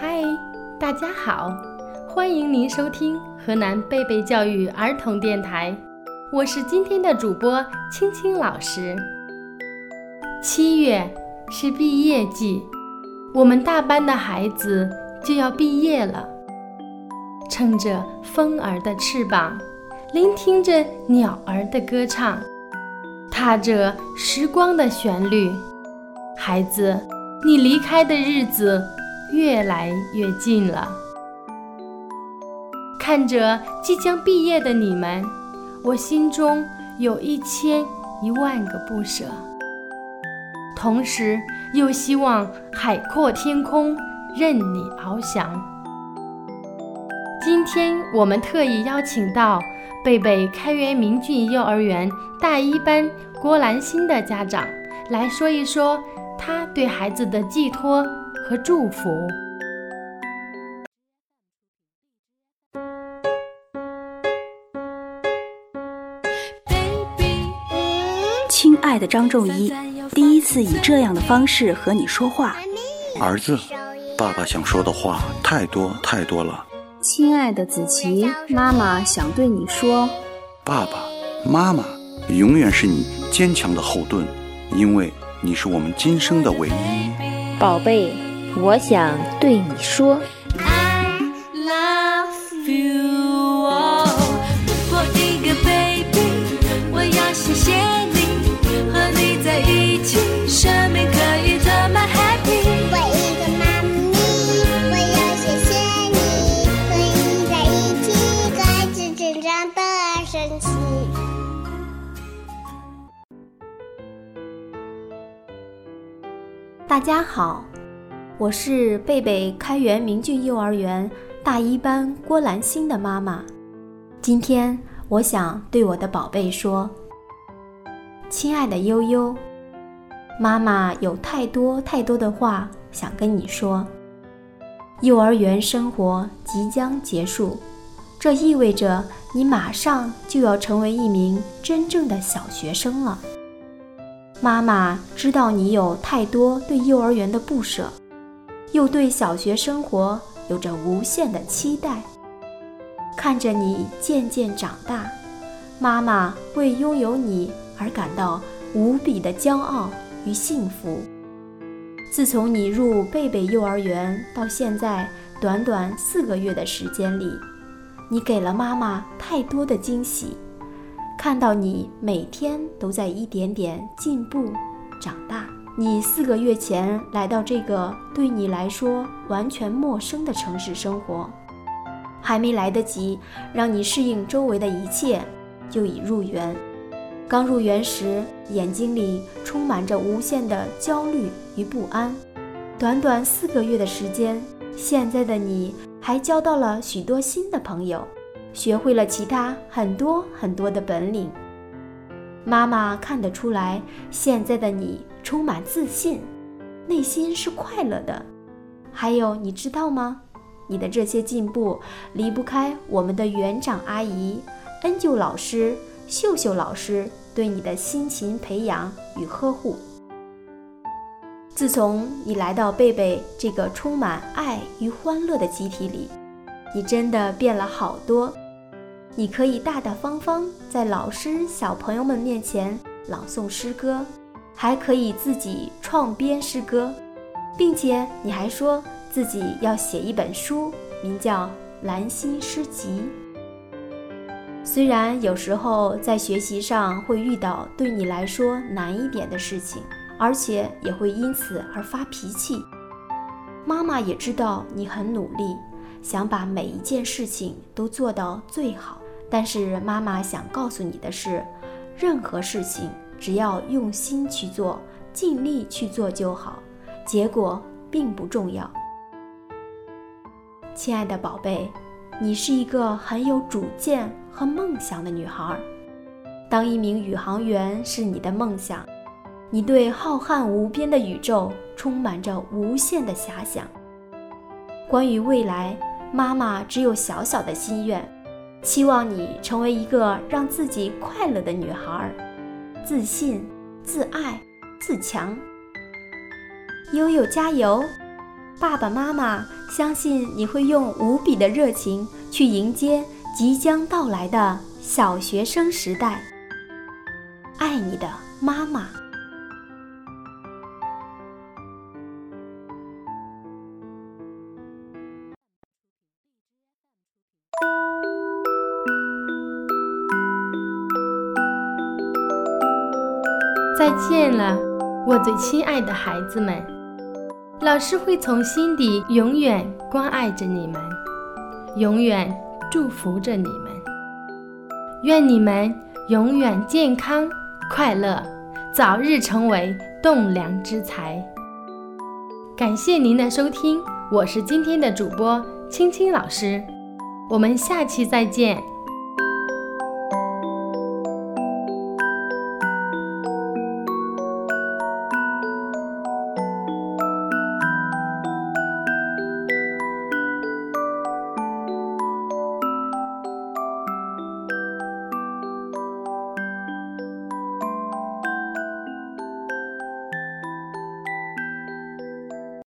嗨大家好，欢迎您收听河南贝贝教育儿童电台，我是今天的主播青青老师。七月是毕业季，我们大班的孩子就要毕业了。乘着风儿的翅膀，聆听着鸟儿的歌唱，踏着时光的旋律，孩子，你离开的日子。越来越近了，看着即将毕业的你们，我心中有一千一万个不舍，同时又希望海阔天空，任你翱翔。今天我们特意邀请到贝贝开元明骏幼儿园大一班郭兰心的家长来说一说他对孩子的寄托。和祝福，亲爱的张仲一，第一次以这样的方式和你说话。儿子，爸爸想说的话太多太多了。亲爱的子琪，妈妈想对你说，爸爸妈妈永远是你坚强的后盾，因为你是我们今生的唯一。宝贝。我想对你说。大家好。我是贝贝开元明骏幼儿园大一班郭兰心的妈妈，今天我想对我的宝贝说：“亲爱的悠悠，妈妈有太多太多的话想跟你说。幼儿园生活即将结束，这意味着你马上就要成为一名真正的小学生了。妈妈知道你有太多对幼儿园的不舍。”又对小学生活有着无限的期待，看着你渐渐长大，妈妈为拥有你而感到无比的骄傲与幸福。自从你入贝贝幼儿园到现在短短四个月的时间里，你给了妈妈太多的惊喜。看到你每天都在一点点进步、长大。你四个月前来到这个对你来说完全陌生的城市生活，还没来得及让你适应周围的一切，就已入园。刚入园时，眼睛里充满着无限的焦虑与不安。短短四个月的时间，现在的你还交到了许多新的朋友，学会了其他很多很多的本领。妈妈看得出来，现在的你。充满自信，内心是快乐的。还有，你知道吗？你的这些进步离不开我们的园长阿姨、恩舅老师、秀秀老师对你的辛勤培养与呵护。自从你来到贝贝这个充满爱与欢乐的集体里，你真的变了好多。你可以大大方方在老师、小朋友们面前朗诵诗歌。还可以自己创编诗歌，并且你还说自己要写一本书，名叫《兰心诗集》。虽然有时候在学习上会遇到对你来说难一点的事情，而且也会因此而发脾气，妈妈也知道你很努力，想把每一件事情都做到最好。但是妈妈想告诉你的是，任何事情。只要用心去做，尽力去做就好，结果并不重要。亲爱的宝贝，你是一个很有主见和梦想的女孩。当一名宇航员是你的梦想，你对浩瀚无边的宇宙充满着无限的遐想。关于未来，妈妈只有小小的心愿，期望你成为一个让自己快乐的女孩。自信、自爱、自强，悠悠加油！爸爸妈妈相信你会用无比的热情去迎接即将到来的小学生时代。爱你的妈妈。再见了，我最亲爱的孩子们。老师会从心底永远关爱着你们，永远祝福着你们。愿你们永远健康快乐，早日成为栋梁之才。感谢您的收听，我是今天的主播青青老师，我们下期再见。